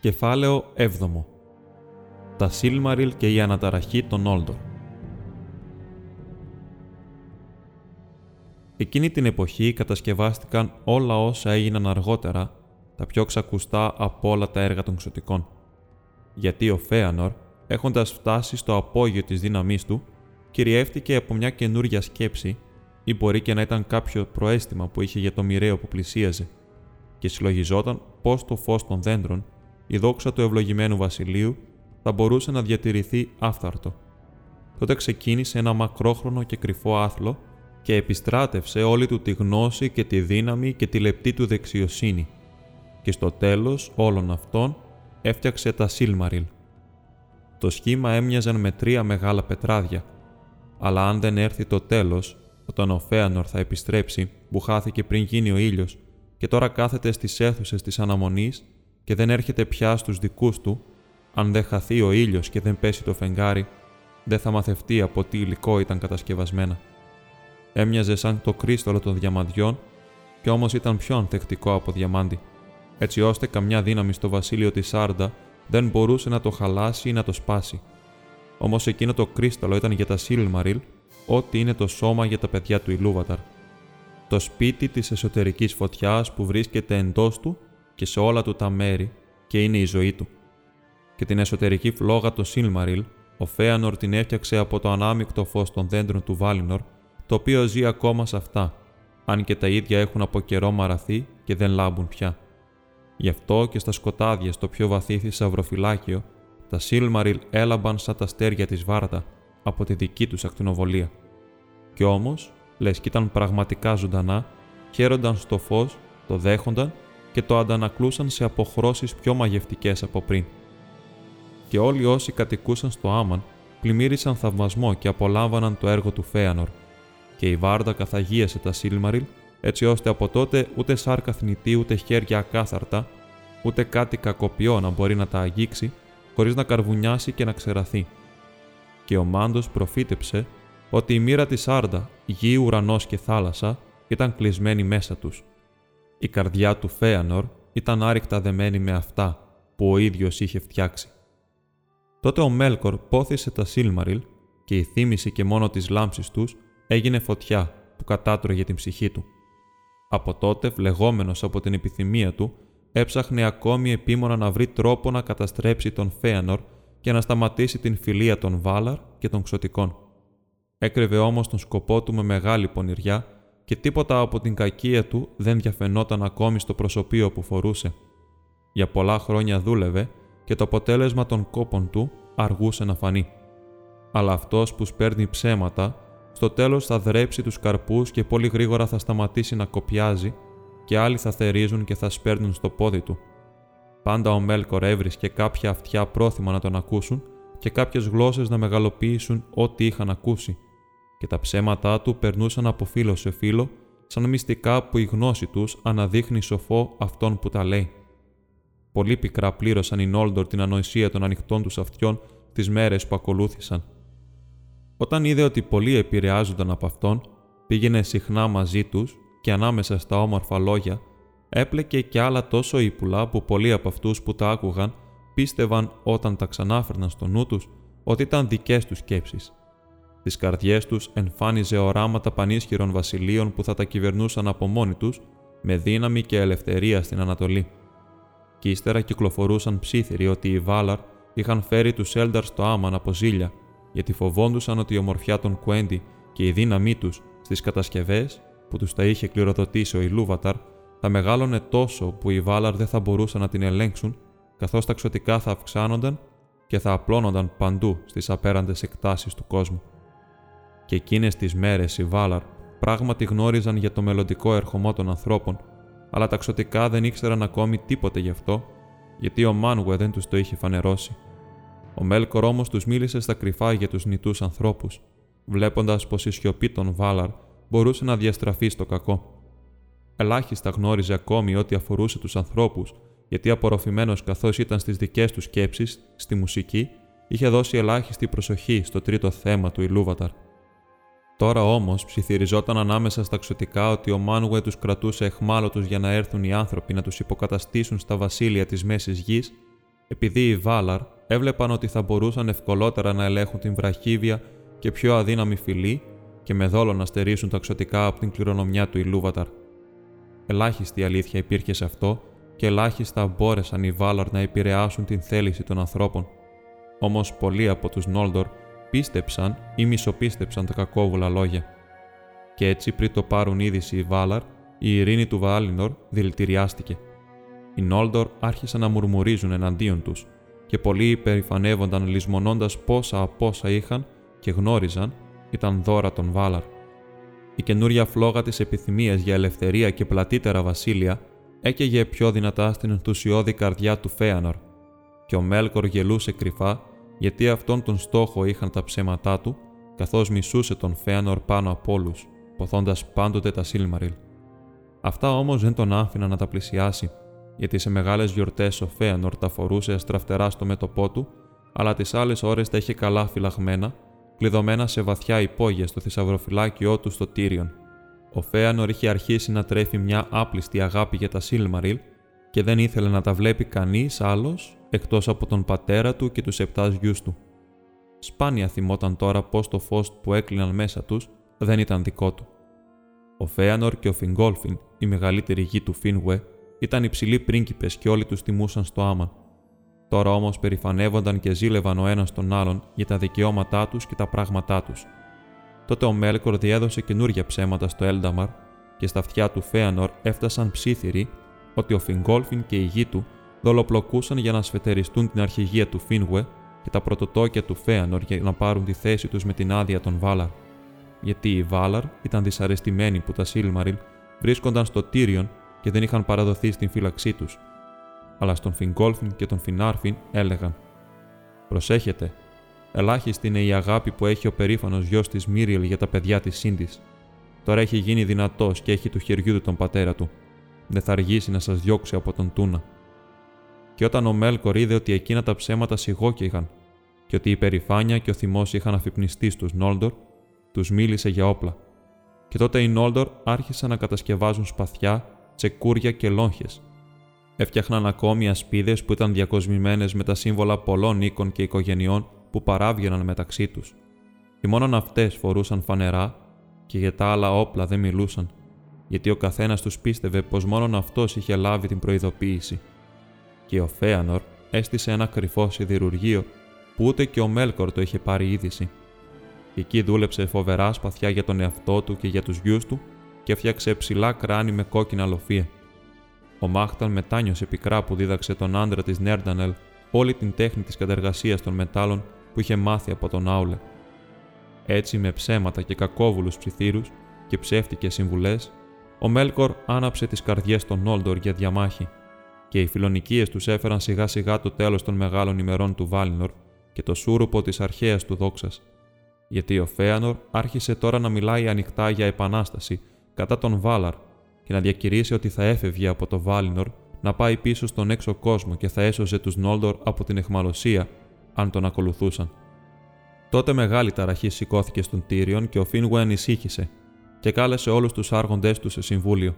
Κεφάλαιο 7 Τα Σίλμαριλ και η αναταραχή των Όλντορ Εκείνη την εποχή κατασκευάστηκαν όλα όσα έγιναν αργότερα, τα πιο ξακουστά από όλα τα έργα των ξωτικών. Γιατί ο Φέανορ, έχοντας φτάσει στο απόγειο της δύναμής του, κυριεύτηκε από μια καινούρια σκέψη ή μπορεί και να ήταν κάποιο προέστημα που είχε για το μοιραίο που πλησίαζε και συλλογιζόταν πως το φως των δέντρων η δόξα του ευλογημένου βασιλείου θα μπορούσε να διατηρηθεί άφθαρτο. Τότε ξεκίνησε ένα μακρόχρονο και κρυφό άθλο και επιστράτευσε όλη του τη γνώση και τη δύναμη και τη λεπτή του δεξιοσύνη. Και στο τέλος όλων αυτών έφτιαξε τα Σίλμαριλ. Το σχήμα έμοιαζαν με τρία μεγάλα πετράδια, αλλά αν δεν έρθει το τέλος, όταν ο Φέανορ θα επιστρέψει που χάθηκε πριν γίνει ο ήλιος και τώρα κάθεται στις αίθουσες της αναμονής και δεν έρχεται πια στους δικούς του, αν δεν χαθεί ο ήλιος και δεν πέσει το φεγγάρι, δεν θα μαθευτεί από τι υλικό ήταν κατασκευασμένα. Έμοιαζε σαν το κρίστολο των διαμαντιών και όμως ήταν πιο ανθεκτικό από διαμάντι, έτσι ώστε καμιά δύναμη στο βασίλειο της Σάρντα δεν μπορούσε να το χαλάσει ή να το σπάσει. Όμως εκείνο το κρίσταλο ήταν για τα Σίλμαριλ, ό,τι είναι το σώμα για τα παιδιά του Ιλούβαταρ. Το σπίτι της εσωτερικής φωτιάς που βρίσκεται εντός του και σε όλα του τα μέρη και είναι η ζωή του. Και την εσωτερική φλόγα το Σίλμαριλ, ο Φέανορ την έφτιαξε από το ανάμεικτο φως των δέντρων του Βάλινορ, το οποίο ζει ακόμα σε αυτά, αν και τα ίδια έχουν από καιρό μαραθεί και δεν λάμπουν πια. Γι' αυτό και στα σκοτάδια στο πιο βαθύ θησαυροφυλάκιο, τα Σίλμαριλ έλαμπαν σαν τα στέρια της Βάρτα από τη δική τους ακτινοβολία. Κι όμως, λες κι ήταν πραγματικά ζωντανά, χαίρονταν στο φως, το δέχονταν και το αντανακλούσαν σε αποχρώσεις πιο μαγευτικές από πριν. Και όλοι όσοι κατοικούσαν στο Άμαν πλημμύρισαν θαυμασμό και απολάμβαναν το έργο του Φέανορ, και η Βάρντα καθαγίασε τα Σίλμαριλ, έτσι ώστε από τότε ούτε σάρκα θνητή ούτε χέρια ακάθαρτα, ούτε κάτι κακοποιό να μπορεί να τα αγγίξει, χωρίς να καρβουνιάσει και να ξεραθεί. Και ο Μάντος προφήτεψε ότι η μοίρα της Άρντα, γη, ουρανός και θάλασσα ήταν κλεισμένη μέσα τους η καρδιά του Φέανορ ήταν άρρηκτα δεμένη με αυτά που ο ίδιος είχε φτιάξει. Τότε ο Μέλκορ πόθησε τα Σίλμαριλ και η θύμηση και μόνο της λάμψης τους έγινε φωτιά που κατάτρωγε την ψυχή του. Από τότε, βλεγόμενος από την επιθυμία του, έψαχνε ακόμη επίμονα να βρει τρόπο να καταστρέψει τον Φέανορ και να σταματήσει την φιλία των Βάλαρ και των Ξωτικών. Έκρεβε όμως τον σκοπό του με μεγάλη πονηριά και τίποτα από την κακία του δεν διαφαινόταν ακόμη στο προσωπείο που φορούσε. Για πολλά χρόνια δούλευε και το αποτέλεσμα των κόπων του αργούσε να φανεί. Αλλά αυτός που σπέρνει ψέματα, στο τέλος θα δρέψει τους καρπούς και πολύ γρήγορα θα σταματήσει να κοπιάζει και άλλοι θα θερίζουν και θα σπέρνουν στο πόδι του. Πάντα ο Μέλκορ έβρισκε κάποια αυτιά πρόθυμα να τον ακούσουν και κάποιες γλώσσες να μεγαλοποιήσουν ό,τι είχαν ακούσει και τα ψέματά του περνούσαν από φίλο σε φίλο, σαν μυστικά που η γνώση τους αναδείχνει σοφό αυτόν που τα λέει. Πολύ πικρά πλήρωσαν οι Νόλντορ την ανοησία των ανοιχτών τους αυτιών τις μέρες που ακολούθησαν. Όταν είδε ότι πολλοί επηρεάζονταν από αυτόν, πήγαινε συχνά μαζί τους και ανάμεσα στα όμορφα λόγια έπλεκε και άλλα τόσο ύπουλα που πολλοί από αυτούς που τα άκουγαν πίστευαν όταν τα ξανάφερναν στο νου τους ότι ήταν δικές τους σκέψεις τις καρδιές τους εμφάνιζε οράματα πανίσχυρων βασιλείων που θα τα κυβερνούσαν από μόνοι τους, με δύναμη και ελευθερία στην Ανατολή. Κι ύστερα κυκλοφορούσαν ψήθυροι ότι οι Βάλαρ είχαν φέρει τους Έλνταρ στο Άμαν από ζήλια, γιατί φοβόντουσαν ότι η ομορφιά των Κουέντι και η δύναμή τους στις κατασκευές που τους τα είχε κληροδοτήσει ο Ιλούβαταρ θα μεγάλωνε τόσο που οι Βάλαρ δεν θα μπορούσαν να την ελέγξουν, καθώς τα ξωτικά θα αυξάνονταν και θα απλώνονταν παντού στις απέραντες εκτάσεις του κόσμου και εκείνες τις μέρες οι Βάλαρ πράγματι γνώριζαν για το μελλοντικό ερχομό των ανθρώπων, αλλά τα ξωτικά δεν ήξεραν ακόμη τίποτε γι' αυτό γιατί ο Μάνουε δεν τους το είχε φανερώσει. Ο Μέλκορ όμως τους μίλησε στα κρυφά για τους νητούς ανθρώπους, βλέποντας πως η σιωπή των Βάλαρ μπορούσε να διαστραφεί στο κακό. Ελάχιστα γνώριζε ακόμη ό,τι αφορούσε τους ανθρώπους, γιατί απορροφημένος καθώς ήταν στις δικές τους σκέψεις, στη μουσική, είχε δώσει ελάχιστη προσοχή στο τρίτο θέμα του Ιλούβαταρ. Τώρα όμως ψιθυριζόταν ανάμεσα στα ξωτικά ότι ο Μάνουε τους κρατούσε εχμάλωτους για να έρθουν οι άνθρωποι να τους υποκαταστήσουν στα βασίλεια της μέσης γης, επειδή οι Βάλαρ έβλεπαν ότι θα μπορούσαν ευκολότερα να ελέγχουν την βραχύβια και πιο αδύναμη φυλή και με δόλο να στερήσουν τα ξωτικά από την κληρονομιά του Ιλούβαταρ. Ελάχιστη αλήθεια υπήρχε σε αυτό και ελάχιστα μπόρεσαν οι Βάλαρ να επηρεάσουν την θέληση των ανθρώπων. Όμως πολλοί από τους Νόλντορ πίστεψαν ή μισοπίστεψαν τα κακόβουλα λόγια. Και έτσι πριν το πάρουν είδηση οι Βάλαρ, η ειρήνη του Βάλινορ δηλητηριάστηκε. Οι Νόλντορ άρχισαν να μουρμουρίζουν εναντίον τους, και πολλοί υπερηφανεύονταν λησμονώντας πόσα από όσα είχαν και γνώριζαν ήταν δώρα των Βάλαρ. Η καινούρια φλόγα της επιθυμίας για ελευθερία και πλατύτερα βασίλεια έκαιγε πιο δυνατά στην ενθουσιώδη καρδιά του Φέανορ, και ο Μέλκορ γελούσε κρυφά γιατί αυτόν τον στόχο είχαν τα ψέματά του, καθώς μισούσε τον Φέανορ πάνω από όλους, ποθώντας πάντοτε τα Σίλμαριλ. Αυτά όμως δεν τον άφηναν να τα πλησιάσει, γιατί σε μεγάλες γιορτές ο Φέανορ τα φορούσε αστραφτερά στο μέτωπό του, αλλά τις άλλες ώρες τα είχε καλά φυλαγμένα, κλειδωμένα σε βαθιά υπόγεια στο θησαυροφυλάκιό του στο Τύριον. Ο Φέανορ είχε αρχίσει να τρέφει μια άπληστη αγάπη για τα Σίλμαριλ και δεν ήθελε να τα βλέπει κανείς άλλος εκτός από τον πατέρα του και τους επτά γιους του. Σπάνια θυμόταν τώρα πως το φως που έκλειναν μέσα τους δεν ήταν δικό του. Ο Φέανορ και ο Φιγκόλφιν, η μεγαλύτερη γη του Φίνγουε, ήταν υψηλοί πρίγκιπες και όλοι τους τιμούσαν στο άμαν. Τώρα όμως περηφανεύονταν και ζήλευαν ο ένας τον άλλον για τα δικαιώματά τους και τα πράγματά τους. Τότε ο Μέλκορ διέδωσε καινούργια ψέματα στο Έλνταμαρ και στα αυτιά του Φέανορ έφτασαν ψήθυροι ότι ο Φιγκόλφιν και η γη του δολοπλοκούσαν για να σφετεριστούν την αρχηγία του Φίνγουε και τα πρωτοτόκια του Φέανορ για να πάρουν τη θέση τους με την άδεια των Βάλαρ. Γιατί οι Βάλαρ ήταν δυσαρεστημένοι που τα Σίλμαριλ βρίσκονταν στο Τύριον και δεν είχαν παραδοθεί στην φύλαξή τους. Αλλά στον Φιγκόλφιν και τον Φινάρφιν έλεγαν: Προσέχετε, ελάχιστη είναι η αγάπη που έχει ο περήφανος γιος της Μύριελ για τα παιδιά της Σύντη. Τώρα έχει γίνει δυνατός και έχει του χεριού του τον πατέρα του. Δεν θα αργήσει να σας διώξει από τον Τούνα και όταν ο Μέλκορ είδε ότι εκείνα τα ψέματα σιγόκαιγαν και ότι η περηφάνεια και ο θυμός είχαν αφυπνιστεί στους Νόλντορ, τους μίλησε για όπλα. Και τότε οι Νόλντορ άρχισαν να κατασκευάζουν σπαθιά, τσεκούρια και λόγχες. Έφτιαχναν ακόμη ασπίδες που ήταν διακοσμημένες με τα σύμβολα πολλών οίκων και οικογενειών που παράβγαιναν μεταξύ τους. Και μόνον αυτές φορούσαν φανερά και για τα άλλα όπλα δεν μιλούσαν, γιατί ο καθένας τους πίστευε πως μόνον αυτός είχε λάβει την προειδοποίηση και ο Φέανορ έστησε ένα κρυφό σιδηρουργείο που ούτε και ο Μέλκορ το είχε πάρει είδηση. Εκεί δούλεψε φοβερά σπαθιά για τον εαυτό του και για τους γιους του και έφτιαξε ψηλά κράνη με κόκκινα λοφεία. Ο Μάχταν μετάνιωσε πικρά που δίδαξε τον άντρα της Νέρντανελ όλη την τέχνη της κατεργασίας των μετάλλων που είχε μάθει από τον Άουλε. Έτσι, με ψέματα και κακόβουλους ψιθύρους και ψεύτικες συμβουλές, ο Μέλκορ άναψε τις καρδιές των Όλντορ για διαμάχη και οι φιλονικίες τους έφεραν σιγά σιγά το τέλος των μεγάλων ημερών του Βάλινορ και το σούρουπο της αρχαίας του δόξας. Γιατί ο Φέανορ άρχισε τώρα να μιλάει ανοιχτά για επανάσταση κατά τον Βάλαρ και να διακηρύσει ότι θα έφευγε από το Βάλινορ να πάει πίσω στον έξω κόσμο και θα έσωζε τους Νόλντορ από την εχμαλωσία, αν τον ακολουθούσαν. Τότε μεγάλη ταραχή σηκώθηκε στον Τύριον και ο Φίνγουε ανησύχησε και κάλεσε όλους τους άρχοντές του σε συμβούλιο.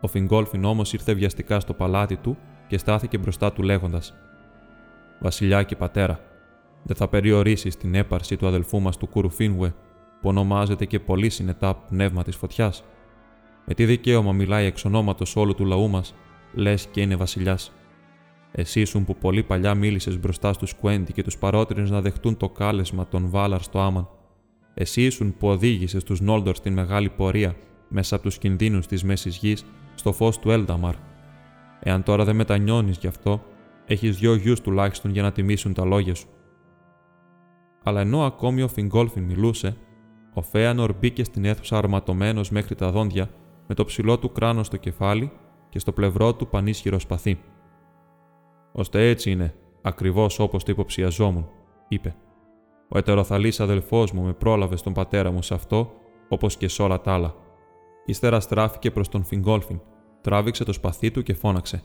Ο Φιγκόλφιν όμως ήρθε βιαστικά στο παλάτι του και στάθηκε μπροστά του λέγοντας: Βασιλιά και πατέρα, δεν θα περιορίσεις την έπαρση του αδελφού μας του Κουρουφίνουε, που ονομάζεται και πολύ συνετά πνεύμα της φωτιάς. Με τι δικαίωμα μιλάει εξ ονόματος όλου του λαού μας, λες και είναι βασιλιάς. Εσύ ήσουν που πολύ παλιά μίλησες μπροστά στους Κουέντι και τους παρότρινες να δεχτούν το κάλεσμα των Βάλαρ στο Άμαν. Εσύ ήσουν που οδήγησες τους Νόλντορ στην μεγάλη πορεία μέσα από τους κινδύνους της μέσης γης στο φως του Έλταμαρ. Εάν τώρα δεν μετανιώνεις γι' αυτό, έχεις δυο γιους τουλάχιστον για να τιμήσουν τα λόγια σου. Αλλά ενώ ακόμη ο Φιγκόλφιν μιλούσε, ο Φέανορ μπήκε στην αίθουσα αρματωμένος μέχρι τα δόντια, με το ψηλό του κράνο στο κεφάλι και στο πλευρό του πανίσχυρο σπαθί. ώστε έτσι είναι, ακριβώς όπως το υποψιαζόμουν, είπε. Ο ετεροθαλής αδελφός μου με πρόλαβε στον πατέρα μου σε αυτό, όπως και σε όλα τα άλλα. Ύστερα στράφηκε προς τον Φιγκόλφιν, τράβηξε το σπαθί του και φώναξε.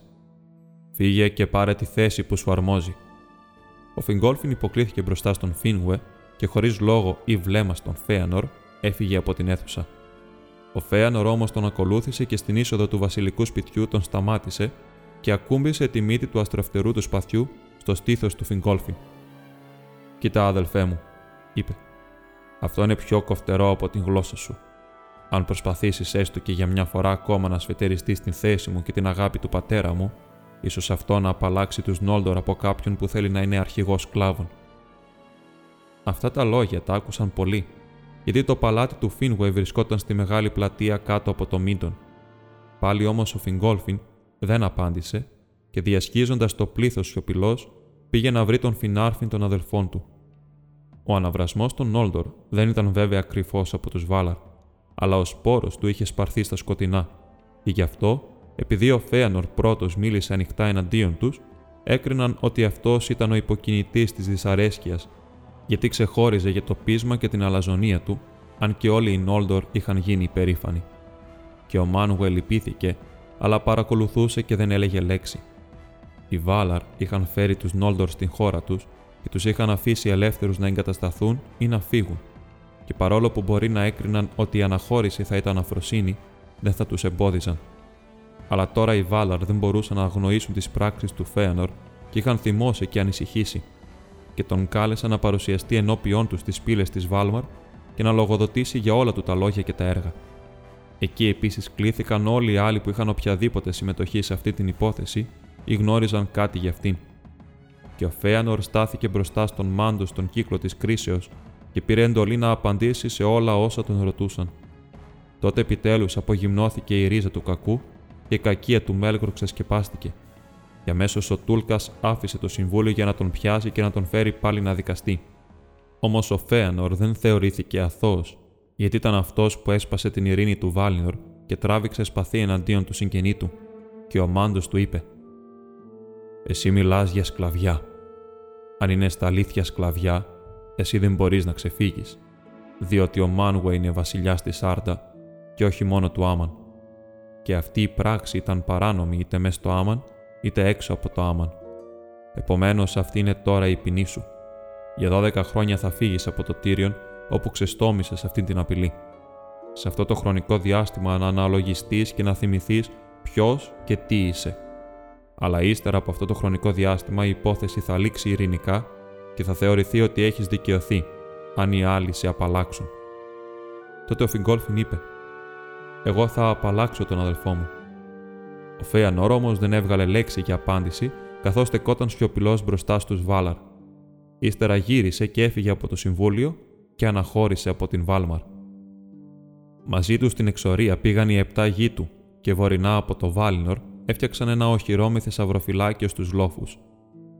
Φύγε και πάρε τη θέση που σου αρμόζει. Ο Φιγκόλφιν υποκλήθηκε μπροστά στον Φίνγουε και χωρίς λόγο ή βλέμμα στον Φέανορ έφυγε από την αίθουσα. Ο Φέανορ όμως τον ακολούθησε και στην είσοδο του βασιλικού σπιτιού τον σταμάτησε και ακούμπησε τη μύτη του αστροφτερού του σπαθιού στο στήθος του Φιγκόλφιν. Κοίτα, αδελφέ μου, είπε. Αυτό είναι πιο κοφτερό από την γλώσσα σου. Αν προσπαθήσεις έστω και για μια φορά ακόμα να σφετεριστείς την θέση μου και την αγάπη του πατέρα μου, ίσως αυτό να απαλλάξει τους Νόλντορ από κάποιον που θέλει να είναι αρχηγός σκλάβων. Αυτά τα λόγια τα άκουσαν πολλοί, γιατί το παλάτι του Φίνγουε βρισκόταν στη μεγάλη πλατεία κάτω από το Μίντον. Πάλι όμως ο Φιγκόλφιν δεν απάντησε και διασχίζοντας το πλήθος σιωπηλός, πήγε να βρει τον Φινάρφιν των αδελφών του. Ο αναβρασμός των Νόλντορ δεν ήταν βέβαια κρυφός από τους Βάλαρ, αλλά ο σπόρος του είχε σπαρθεί στα σκοτεινά, και γι' αυτό, επειδή ο Φέανορ πρώτος μίλησε ανοιχτά εναντίον τους, έκριναν ότι αυτός ήταν ο υποκινητής της δυσαρέσκειας, γιατί ξεχώριζε για το πείσμα και την αλαζονία του, αν και όλοι οι Νόλντορ είχαν γίνει υπερήφανοι. Και ο Μάνουελ λυπήθηκε, αλλά παρακολουθούσε και δεν έλεγε λέξη. Οι Βάλαρ είχαν φέρει τους Νόλντορ στην χώρα τους και τους είχαν αφήσει ελεύθερους να εγκατασταθούν ή να φύγουν, και παρόλο που μπορεί να έκριναν ότι η αναχώρηση θα ήταν αφροσύνη, δεν θα τους εμπόδιζαν. Αλλά τώρα οι Βάλαρ δεν μπορούσαν να αγνοήσουν τις πράξεις του Φέανορ και είχαν θυμώσει και ανησυχήσει, και τον κάλεσαν να παρουσιαστεί ενώπιον τους στις πύλες της Βάλμαρ και να λογοδοτήσει για όλα του τα λόγια και τα έργα. Εκεί επίσης κλήθηκαν όλοι οι άλλοι που είχαν οποιαδήποτε συμμετοχή σε αυτή την υπόθεση ή γνώριζαν κάτι για αυτήν. Και ο Φέανορ στάθηκε μπροστά στον μάντο στον κύκλο της κρίσεως και πήρε εντολή να απαντήσει σε όλα όσα τον ρωτούσαν. Τότε επιτέλους απογυμνώθηκε η ρίζα του κακού και η κακία του Μέλκορ ξεσκεπάστηκε. Και αμέσως ο Τούλκας άφησε το συμβούλιο για να τον πιάσει και να τον φέρει πάλι να δικαστεί. Όμως ο Φέανορ δεν θεωρήθηκε αθώος, γιατί ήταν αυτός που έσπασε την ειρήνη του Βάλινορ και τράβηξε σπαθί εναντίον του συγγενή του, και ο Μάντος του είπε: Εσύ μιλάς για σκλαβιά. Αν είναι στα αλήθεια σκλαβιά, εσύ δεν μπορείς να ξεφύγεις, διότι ο Μάνουε είναι βασιλιάς της Άρντα και όχι μόνο του Άμαν. Και αυτή η πράξη ήταν παράνομη είτε μέσα στο Άμαν είτε έξω από το Άμαν. Επομένως, αυτή είναι τώρα η ποινή σου. Για 12 χρόνια θα φύγεις από το Τύριον όπου ξεστόμησες αυτή την απειλή. Σε αυτό το χρονικό διάστημα να αναλογιστείς και να θυμηθείς ποιος και τι είσαι. Αλλά ύστερα από αυτό το χρονικό διάστημα η υπόθεση θα λήξει ειρηνικά και θα θεωρηθεί ότι έχεις δικαιωθεί, αν οι άλλοι σε απαλλάξουν. Τότε ο Φιγκόλφιν είπε: Εγώ θα απαλλάξω τον αδελφό μου. Ο Φέανορ όμω δεν έβγαλε λέξη για απάντηση, καθώς στεκόταν σιωπηλός μπροστά στους Βάλαρ. Ύστερα γύρισε και έφυγε από το συμβούλιο και αναχώρησε από την Βάλμαρ. Μαζί τους στην εξορία πήγαν οι επτά γη του και βορεινά από το Βάλινορ έφτιαξαν ένα οχυρό με θησαυροφυλάκιο στους λόφους.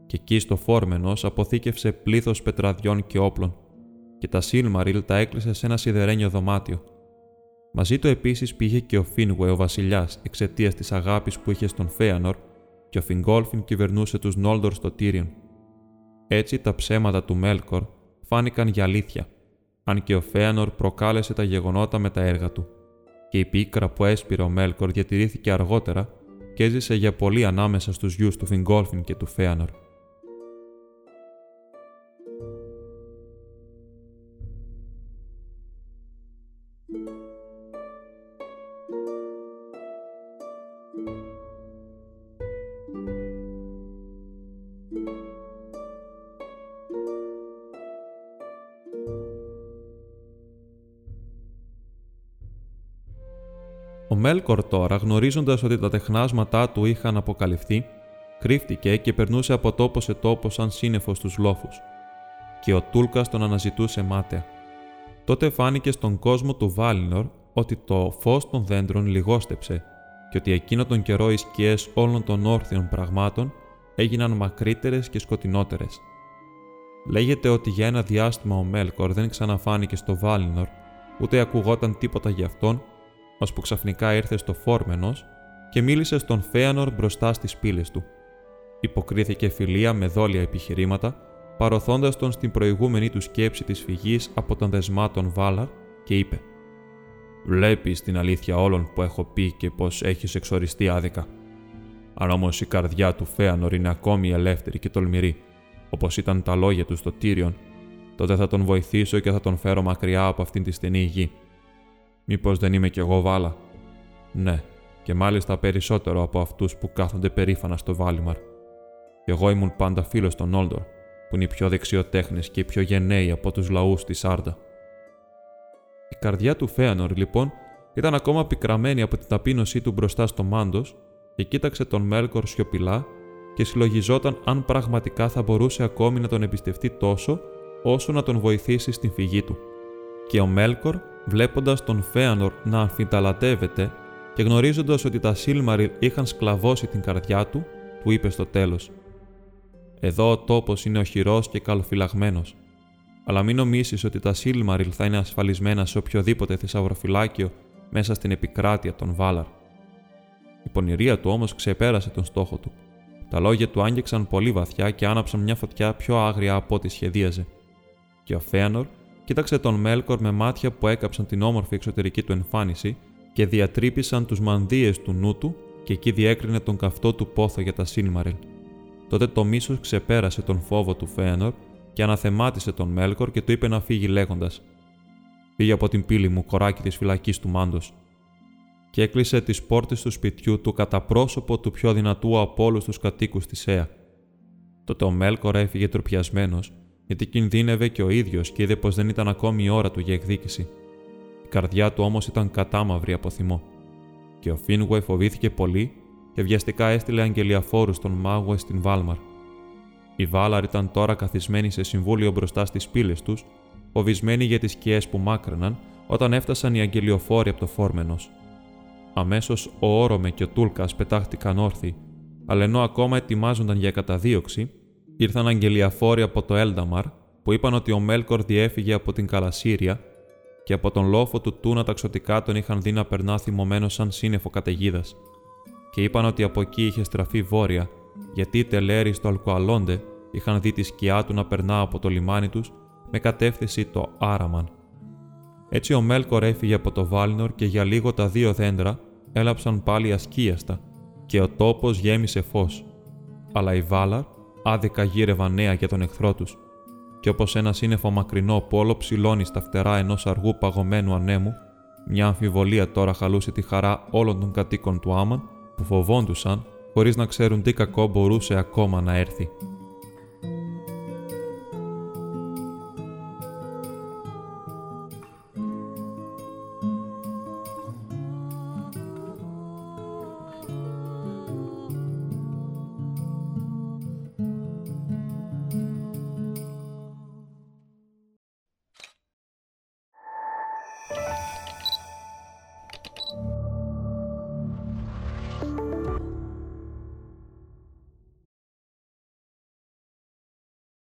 Και εκεί στο Φόρμενος αποθήκευσε πλήθος πετραδιών και όπλων, και τα Σίλμαριλ τα έκλεισε σε ένα σιδερένιο δωμάτιο. Μαζί του επίσης πήγε και ο Φίνγουε ο βασιλιάς εξαιτίας της αγάπης που είχε στον Φέανορ, και ο Φιγκόλφιν κυβερνούσε τους Νόλδορ στο Τύριον. Έτσι τα ψέματα του Μέλκορ φάνηκαν για αλήθεια, αν και ο Φέανορ προκάλεσε τα γεγονότα με τα έργα του. Και η πίκρα που έσπηρε ο Μέλκορ διατηρήθηκε αργότερα και έζησε για πολύ ανάμεσα στους γιους του Φιγκόλφιν και του Φέανορ. Μέλκορ τώρα, γνωρίζοντας ότι τα τεχνάσματά του είχαν αποκαλυφθεί, κρύφτηκε και περνούσε από τόπο σε τόπο σαν σύννεφος στους λόφους. Και ο Τούλκας τον αναζητούσε μάταια. Τότε φάνηκε στον κόσμο του Βάλινορ ότι το φως των δέντρων λιγόστεψε και ότι εκείνο τον καιρό οι σκιές όλων των όρθιων πραγμάτων έγιναν μακρύτερες και σκοτεινότερες. Λέγεται ότι για ένα διάστημα ο Μέλκορ δεν ξαναφάνηκε στο Βάλινορ, ούτε ακουγόταν τίποτα για αυτόν ώσπου ξαφνικά ήρθε στο Φόρμενος και μίλησε στον Φέανορ μπροστά στις πύλες του. Υποκρίθηκε φιλία με δόλια επιχειρήματα, παροθώντα τον στην προηγούμενη του σκέψη της φυγής από τον δεσμάτων Βάλαρ και είπε: Βλέπεις την αλήθεια όλων που έχω πει και πως έχεις εξοριστεί άδικα. Αν όμως η καρδιά του Φέανορ είναι ακόμη ελεύθερη και τολμηρή, όπως ήταν τα λόγια του στο Τύριον, τότε θα τον βοηθήσω και θα τον φέρω μακριά από αυτήν τη στενή γη. Μήπως δεν είμαι κι εγώ βάλα; Ναι, και μάλιστα περισσότερο από αυτούς που κάθονται περήφανα στο Βάλιμαρ. εγώ ήμουν πάντα φίλος των Όλντορ, που είναι οι πιο δεξιοτέχνες και οι πιο γενναίοι από τους λαούς της Άρντα. Η καρδιά του Φέανορ, λοιπόν, ήταν ακόμα πικραμένη από την ταπείνωσή του μπροστά στο μάντος και κοίταξε τον Μέλκορ σιωπηλά και συλλογιζόταν αν πραγματικά θα μπορούσε ακόμη να τον εμπιστευτεί τόσο όσο να τον βοηθήσει στην φυγή του. Και ο Μέλκορ, βλέποντας τον Φέανορ να αμφιταλατεύεται και γνωρίζοντας ότι τα Σίλμαριλ είχαν σκλαβώσει την καρδιά του, του είπε στο τέλος: Εδώ ο τόπος είναι οχυρό και καλοφυλαγμένος. Αλλά μην νομίσεις ότι τα Σίλμαριλ θα είναι ασφαλισμένα σε οποιοδήποτε θησαυροφυλάκιο μέσα στην επικράτεια των Βάλαρ. Η πονηρία του όμως ξεπέρασε τον στόχο του. Τα λόγια του άγγιξαν πολύ βαθιά και άναψαν μια φωτιά πιο άγρια από ό,τι σχεδίαζε. Και ο Φέανορ κοίταξε τον Μέλκορ με μάτια που έκαψαν την όμορφη εξωτερική του εμφάνιση και διατρύπησαν τους μανδύες του νου του και εκεί διέκρινε τον καυτό του πόθο για τα Σίλμαριλ. Τότε το μίσος ξεπέρασε τον φόβο του Φέανορ και αναθεμάτισε τον Μέλκορ και του είπε να φύγει λέγοντας: Φύγει από την πύλη μου, κοράκι της φυλακής του μάντος. Και έκλεισε τις πόρτες του σπιτιού του κατά πρόσωπο του πιο δυνατού από όλους τους κατοίκους της Αία. Τότε ο Μέλκορ έφυγε τροπιασμένος, γιατί κινδύνευε και ο ίδιος και είδε πως δεν ήταν ακόμη η ώρα του για εκδίκηση. Η καρδιά του όμως ήταν κατάμαυρη από θυμό. Και ο Φίνγουε φοβήθηκε πολύ και βιαστικά έστειλε αγγελιαφόρους στον Μάγουε στην Βάλμαρ. Οι Βάλαρ ήταν τώρα καθισμένοι σε συμβούλιο μπροστά στις πύλες τους, φοβισμένοι για τις σκιές που μάκρυναν όταν έφτασαν οι αγγελιοφόροι από το Φόρμενος. Αμέσως ο Όρομε και ο Τούλκας πετάχτηκαν όρθιοι, αλλά ενώ ακόμα ετοιμάζονταν για καταδίωξη, ήρθαν αγγελιαφόροι από το Έλνταμαρ που είπαν ότι ο Μέλκορ διέφυγε από την Καλασύρια και από τον λόφο του Τούνα τα ξωτικά τον είχαν δει να περνά θυμωμένο σαν σύννεφο καταιγίδας. Και είπαν ότι από εκεί είχε στραφεί βόρεια, γιατί οι τελέροι στο Αλκοαλόντε είχαν δει τη σκιά του να περνά από το λιμάνι τους με κατεύθυνση το Άραμαν. Έτσι ο Μέλκορ έφυγε από το Βάλινορ και για λίγο τα δύο δέντρα έλαψαν πάλι ασκίαστα και ο τόπος γέμισε φως. Αλλά οι Βάλαρ άδικα γύρευαν νέα για τον εχθρό τους. Και όπως ένα σύννεφο μακρινό που όλο ψηλώνει στα φτερά ενός αργού παγωμένου ανέμου, μια αμφιβολία τώρα χαλούσε τη χαρά όλων των κατοίκων του Άμαν που φοβόντουσαν χωρίς να ξέρουν τι κακό μπορούσε ακόμα να έρθει.